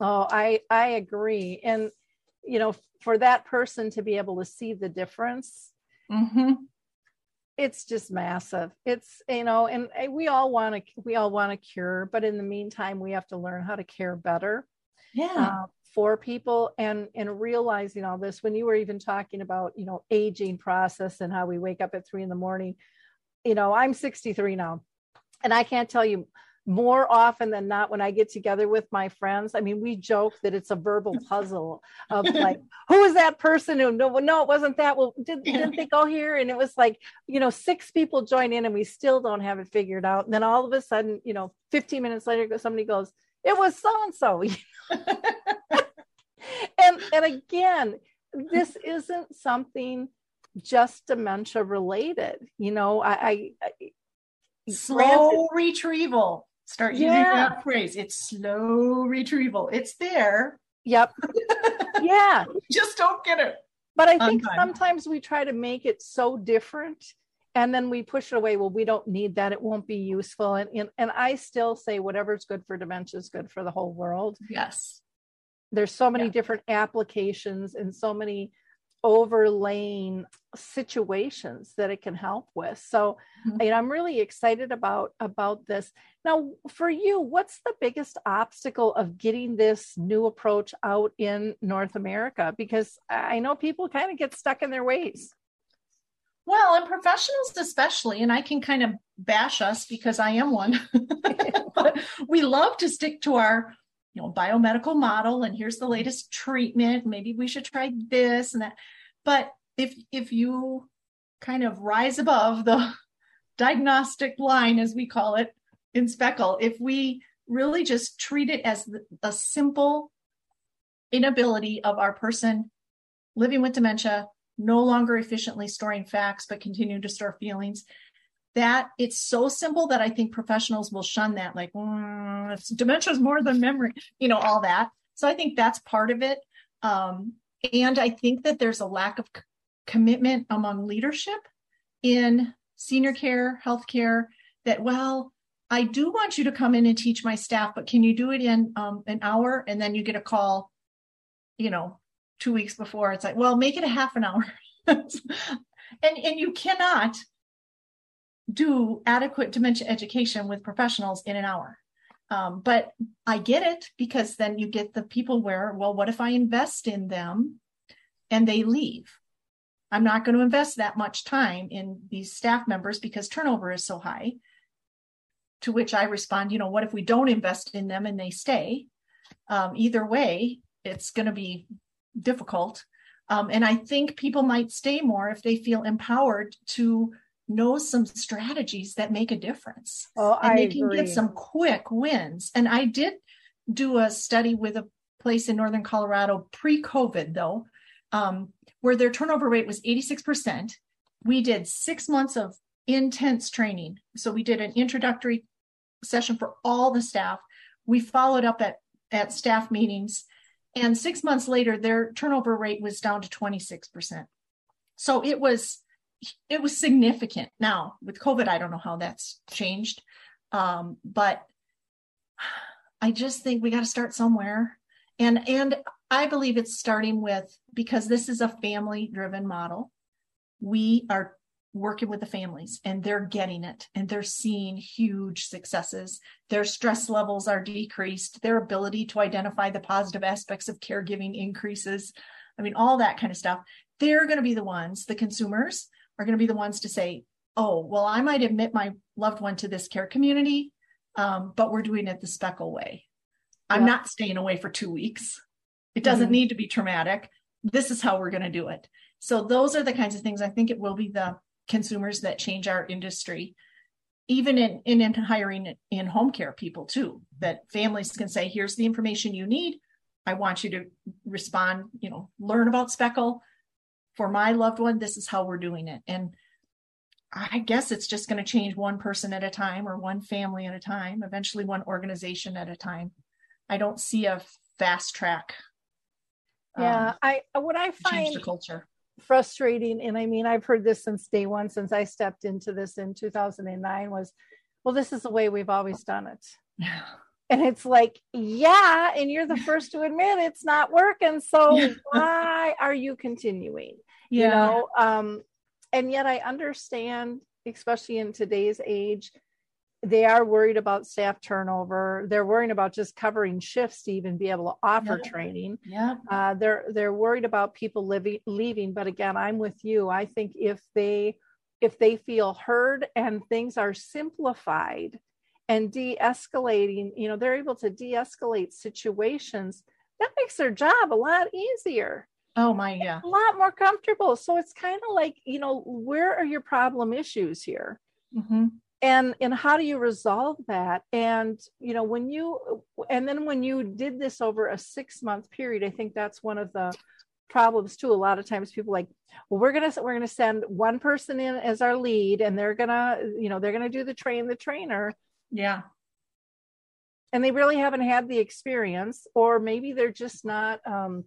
Oh, I I agree. And you know, for that person to be able to see the difference, Mm-hmm. it's just massive. It's you know, and we all want to we all want to cure, but in the meantime, we have to learn how to care better Yeah. uh, for people and and realizing all this. When you were even talking about you know aging process and how we wake up at three in the morning, you know, I'm 63 now, and I can't tell you more often than not when I get together with my friends. I mean, we joke that it's a verbal puzzle of like, who is that person who no, no, it wasn't that. Well, did, didn't they go here? And it was like, you know, six people join in and we still don't have it figured out. And then all of a sudden, you know, 15 minutes later, somebody goes, it was so and so. And and again, this isn't something just dementia related. You know, I, I, I slow retrieval. Start using Yeah. that phrase. It's slow retrieval. It's there. yep. yeah. Just don't get it. But I think time. sometimes we try to make it so different and then we push it away. Well, we don't need that. It won't be useful. And, and, and I still say whatever's good for dementia is good for the whole world. Yes. There's so many Yeah. different applications and so many overlaying situations that it can help with. So Mhm. you know, I'm really excited about about this. Now, for you, what's the biggest obstacle of getting this new approach out in North America? Because I know people kind of get stuck in their ways. Well, and professionals especially, and I can kind of bash us because I am one. but we love to stick to our, you know, biomedical model and here's the latest treatment. Maybe we should try this and that. But if if you kind of rise above the diagnostic line, as we call it in SPECAL, if we really just treat it as a simple inability of our person living with dementia, no longer efficiently storing facts, but continue to store feelings. That it's so simple that I think professionals will shun that, like, mm, dementia is more than memory, you know, all that. So I think that's part of it. Um, and I think that there's a lack of c- commitment among leadership in senior care, healthcare, that, well, I do want you to come in and teach my staff, but can you do it in um, an hour? And then you get a call, you know, two weeks before. It's like, well, make it a half an hour. and and you cannot do adequate dementia education with professionals in an hour. Um, but I get it because then you get the people where, well, what if I invest in them and they leave? I'm not going to invest that much time in these staff members because turnover is so high. To which I respond, you know, what if we don't invest in them and they stay? Um, either way, it's going to be difficult. Um, and I think people might stay more if they feel empowered to know some strategies that make a difference Oh, and I they can agree. get some quick wins. And I did do a study with a place in northern Colorado pre-COVID, though, um, where their turnover rate was 86%. We did six months of intense training. So we did an introductory session for all the staff. We followed up at, at staff meetings. And six months later, their turnover rate was down to 26%. So it was it was significant. Now with COVID, I don't know how that's changed, um, but I just think we got to start somewhere, and and I believe it's starting with because this is a family driven model. We are working with the families and they're getting it and they're seeing huge successes. Their stress levels are decreased. Their ability to identify the positive aspects of caregiving increases. I mean, all that kind of stuff. They're going to be the ones, the consumers are going to be the ones to say, oh, well, I might admit my loved one to this care community, um, but we're doing it the SPECAL way. I'm Yeah. not staying away for two weeks. It doesn't Mhm. need to be traumatic. This is how we're going to do it. So those are the kinds of things I think it will be the consumers that change our industry even in, in, in hiring in home care people too that families can say here's the information you need i want you to respond you know learn about SPECAL for my loved one this is how we're doing it. And i guess it's just going to change one person at a time or one family at a time eventually one organization at a time. I don't see a fast track yeah um, i what i find culture. frustrating and i mean i've heard this since day one since i stepped into this in 2009 was well this is the way we've always done it. Yeah and it's like yeah and you're the first to admit it's not working so why are you continuing yeah. you know um and yet i understand especially in today's age they are worried about staff turnover. They're worrying about just covering shifts to even be able to offer yeah. training. Yeah. Uh, they're they're worried about people living leaving. But again, I'm with you. I think if they if they feel heard and things are simplified and de-escalating, you know, they're able to de-escalate situations. That makes their job a lot easier. Oh my, yeah. A lot more comfortable. So it's kind of like, you know, where are your problem issues here? Mm-hmm and and how do you resolve that and you know when you and then when you did this over a six month period i think that's one of the problems too a lot of times people like well we're gonna we're gonna send one person in as our lead and they're gonna you know they're gonna do the train the trainer yeah and they really haven't had the experience or maybe they're just not um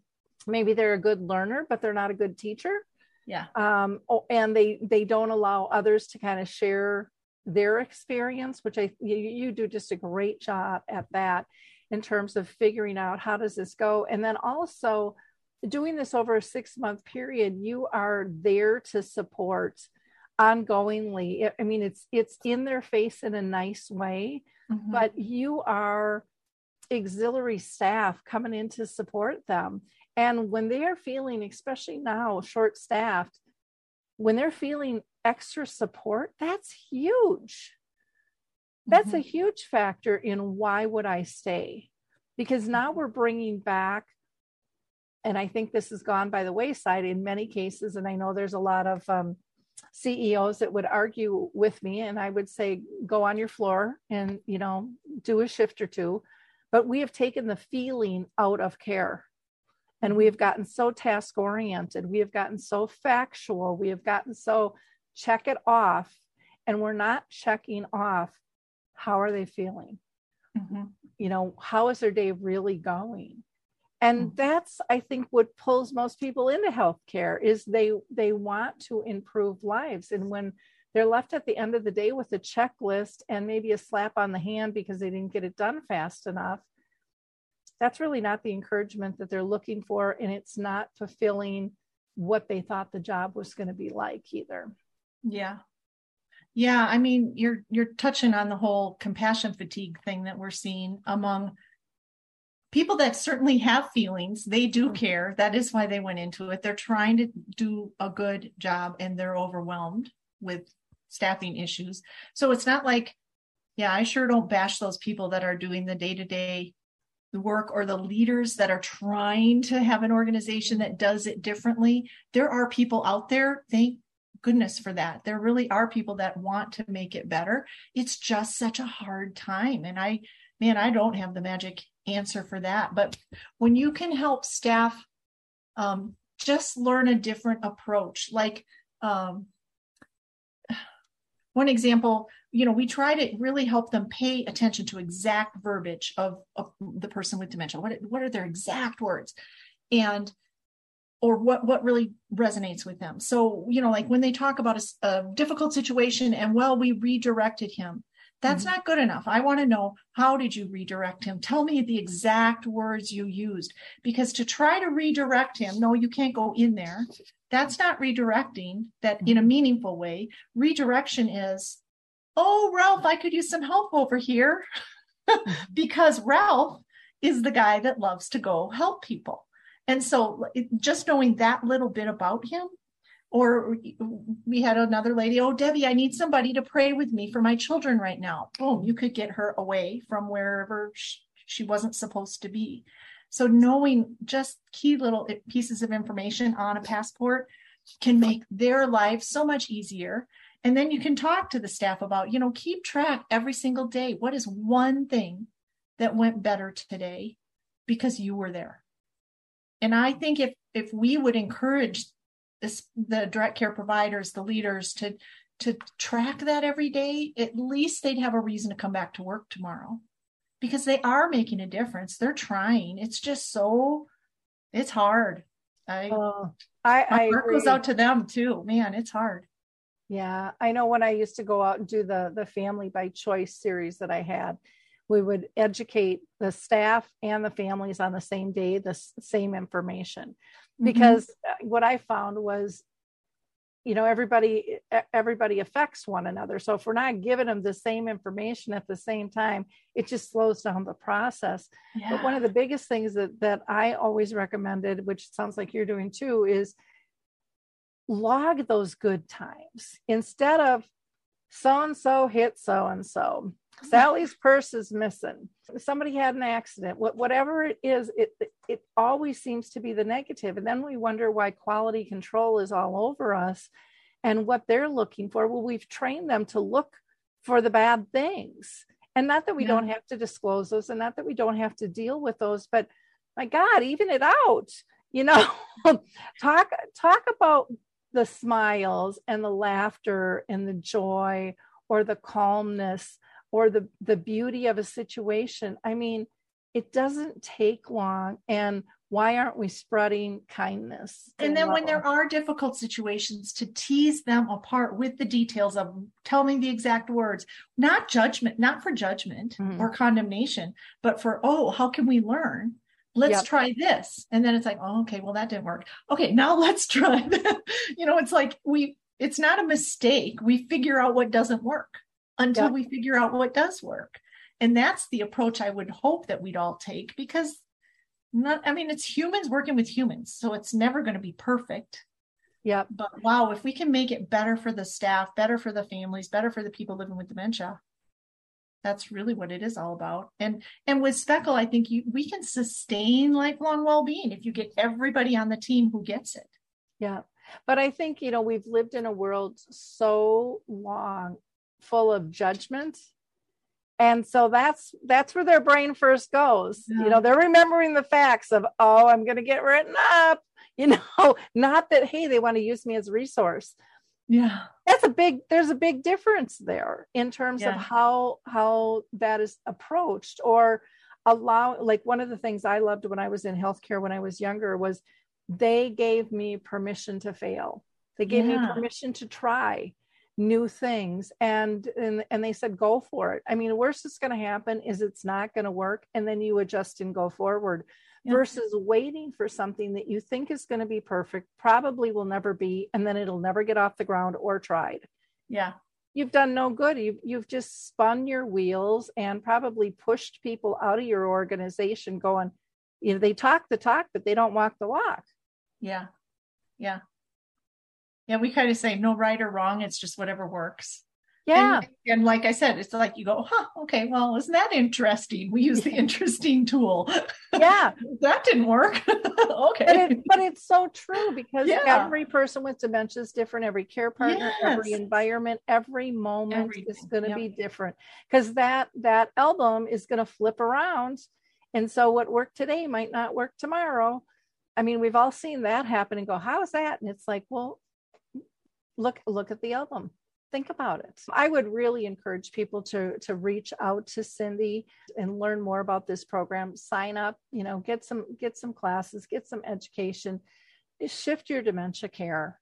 maybe they're a good learner but they're not a good teacher yeah um and they they don't allow others to kind of share their experience, which I you, you do just a great job at that in terms of figuring out how does this go, and then also doing this over a six month period, you are there to support ongoingly. I mean, it's it's in their face in a nice way, mm-hmm. but you are auxiliary staff coming in to support them. And when they are feeling, especially now, short staffed, when they're feeling extra support, that's huge. That's mm-hmm. a huge factor in why would I stay? Because now mm-hmm. we're bringing back, and I think this has gone by the wayside in many cases. And I know there's a lot of um, CEOs that would argue with me, and I would say, go on your floor and, you know, do a shift or two. But we have taken the feeling out of care. And we mm-hmm. have gotten so task oriented. We have gotten so factual. We have gotten so check it off and we're not checking off how are they feeling mm-hmm. you know how is their day really going and mm-hmm. that's i think what pulls most people into healthcare is they they want to improve lives and when they're left at the end of the day with a checklist and maybe a slap on the hand because they didn't get it done fast enough that's really not the encouragement that they're looking for and it's not fulfilling what they thought the job was going to be like either yeah. Yeah, I mean, you're you're touching on the whole compassion fatigue thing that we're seeing among people that certainly have feelings. They do mm. care. That is why they went into it. They're trying to do a good job and they're overwhelmed with staffing issues. So it's not like, yeah, I sure don't bash those people that are doing the day-to-day work or the leaders that are trying to have an organization that does it differently. There are people out there, thank goodness for that. There really are people that want to make it better. It's just such a hard time. And I, man, I don't have the magic answer for that. But when you can help staff um, just learn a different approach, like um, one example, you know, we try to really help them pay attention to exact verbiage of, of the person with dementia. What, what are their exact words? And or what what really resonates with them so you know like when they talk about a, a difficult situation and well we redirected him that's mm-hmm. not good enough i want to know how did you redirect him tell me the exact words you used because to try to redirect him no you can't go in there that's not redirecting that in a mm-hmm. meaningful way redirection is oh ralph i could use some help over here because ralph is the guy that loves to go help people and so just knowing that little bit about him, or we had another lady, oh, Debbie, I need somebody to pray with me for my children right now. Boom, you could get her away from wherever she wasn't supposed to be. So knowing just key little pieces of information on a passport can make their life so much easier. And then you can talk to the staff about, you know, keep track every single day. What is one thing that went better today because you were there? And I think if if we would encourage this, the direct care providers, the leaders to to track that every day, at least they'd have a reason to come back to work tomorrow because they are making a difference. They're trying. It's just so it's hard. I Oh, I, my I heart goes out to them too. Man, it's hard. Yeah, I know when I used to go out and do the the family by choice series that I had, we would educate the staff and the families on the same day the s- same information Mm-hmm. because uh, what I found was you know everybody everybody affects one another so if we're not giving them the same information at the same time it just slows down the process yeah. but one of the biggest things that that I always recommended, which sounds like you're doing too, is log those good times instead of so and so hit so and so. Sally's purse is missing. Somebody had an accident. What, whatever it is, it it always seems to be the negative. negative, and then we wonder why quality control is all over us, and what they're looking for. Well, we've trained them to look for the bad things, and not that we Yeah. don't have to disclose those, and not that we don't have to deal with those, but my God, even it out. You know, talk talk about the smiles and the laughter and the joy or the calmness or the the beauty of a situation. I mean it doesn't take long and why aren't we spreading kindness and then when there are difficult situations to tease them apart with the details of tell me the exact words not judgment not for judgment Mhm. or condemnation but for oh how can we learn? Let's Yep. try this. And then it's like oh okay well that didn't work. Okay now let's try you know it's like we it's not a mistake. We figure out what doesn't work until Yep. we figure out what does work. And that's the approach i would hope that we'd all take because not i mean it's humans working with humans so it's never going to be perfect. Yeah. but wow if we can make it better for the staff better for the families better for the people living with dementia that's really what it is all about. And and with SPECAL i think you we can sustain lifelong well-being if you get everybody on the team who gets it. Yeah. But i think you know we've lived in a world so long full of judgment. And so that's that's where their brain first goes. Yeah. you know they're remembering the facts of oh i'm going to get written up. You know not that hey they want to use me as a resource. Yeah. That's a big there's a big difference there in terms of how how that is approached or allow like one of the things i loved when i was in healthcare when i was younger was they gave me permission to fail. They gave me permission to try new things and and, and they said go for it. I mean the worst that's going to happen is it's not going to work and then you adjust and go forward Yeah. versus waiting for something that you think is going to be perfect probably will never be and then it'll never get off the ground or tried. Yeah. You've done no good. You've, you've just spun your wheels and probably pushed people out of your organization going you know they talk the talk but they don't walk the walk. Yeah. Yeah yeah we kind of say no right or wrong it's just whatever works yeah And, and like I said, it's like you go, huh, okay, well, isn't that interesting? We use the interesting tool. yeah that didn't work. okay. but, it, but it's so true because Yeah. every person with dementia is different every care partner every environment every moment is going to Yep. be different because that that album is going to flip around and so what worked today might not work tomorrow i mean we've all seen that happen and go how is that and it's like well look look at the album. Think about it. I would really encourage people to to reach out to Cyndy and learn more about this program. Sign up you know get some get some classes get some education. Shift your dementia care.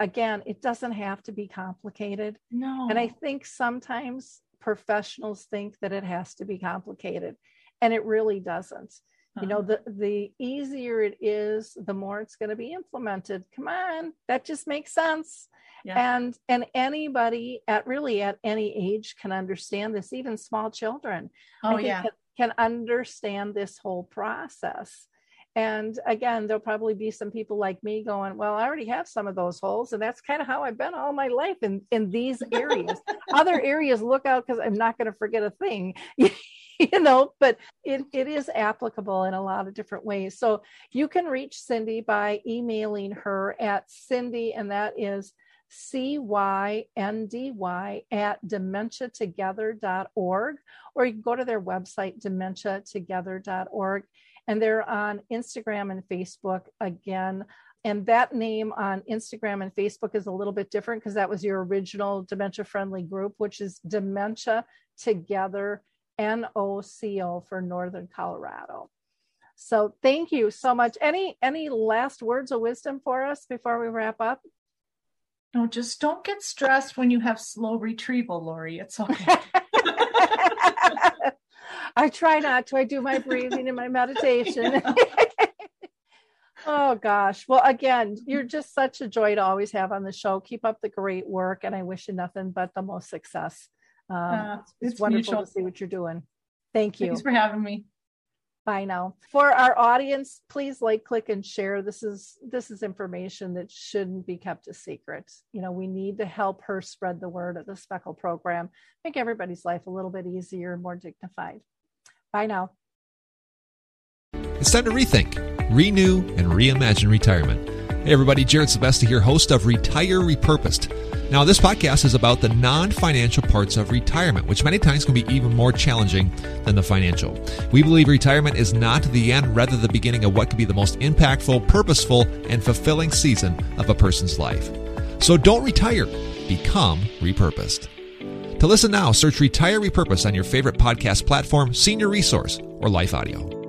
Again it doesn't have to be complicated. No. and i think sometimes professionals think that it has to be complicated and it really doesn't you know Uh-huh. the the easier it is the more it's going to be implemented come on that just makes sense Yeah. and and anybody at really at any age can understand this even small children oh yeah. can, can understand this whole process and again there'll probably be some people like me going well i already have some of those holes and that's kind of how i've been all my life in in these areas other areas look out because i'm not going to forget a thing you know, but it, it is applicable in a lot of different ways. So you can reach Cyndy by emailing her at Cyndy, and that is C-Y-N-D-Y at dementiatogether.org, or you can go to their website, dementiatogether.org, and they're on Instagram and Facebook again. And that name on Instagram and Facebook is a little bit different because that was your original dementia friendly group, which is Dementia Together NOCO for Northern Colorado. So thank you so much. Any any last words of wisdom for us before we wrap up? No, just don't get stressed when you have slow retrieval, Lori. It's okay. I try not to. I do my breathing and my meditation. oh gosh. Well, again, you're just such a joy to always have on the show. Keep up the great work, and I wish you nothing but the most success. Um, uh, it's, it's, wonderful mutual. to see what you're doing. Thank you. Thanks for having me. Bye now. For our audience, please like, click, and share. This is this is information that shouldn't be kept a secret. You know, we need to help her spread the word of the SPECAL program, make everybody's life a little bit easier and more dignified. Bye now. It's time to rethink, renew, and reimagine retirement. Hey everybody, Jared Sebesta here, host of Retire Repurposed. Now, this podcast is about the non financial parts of retirement, which many times can be even more challenging than the financial. We believe retirement is not the end, rather, the beginning of what could be the most impactful, purposeful, and fulfilling season of a person's life. So don't retire, become repurposed. To listen now, search Retire Repurposed on your favorite podcast platform, Senior Resource, or Life Audio.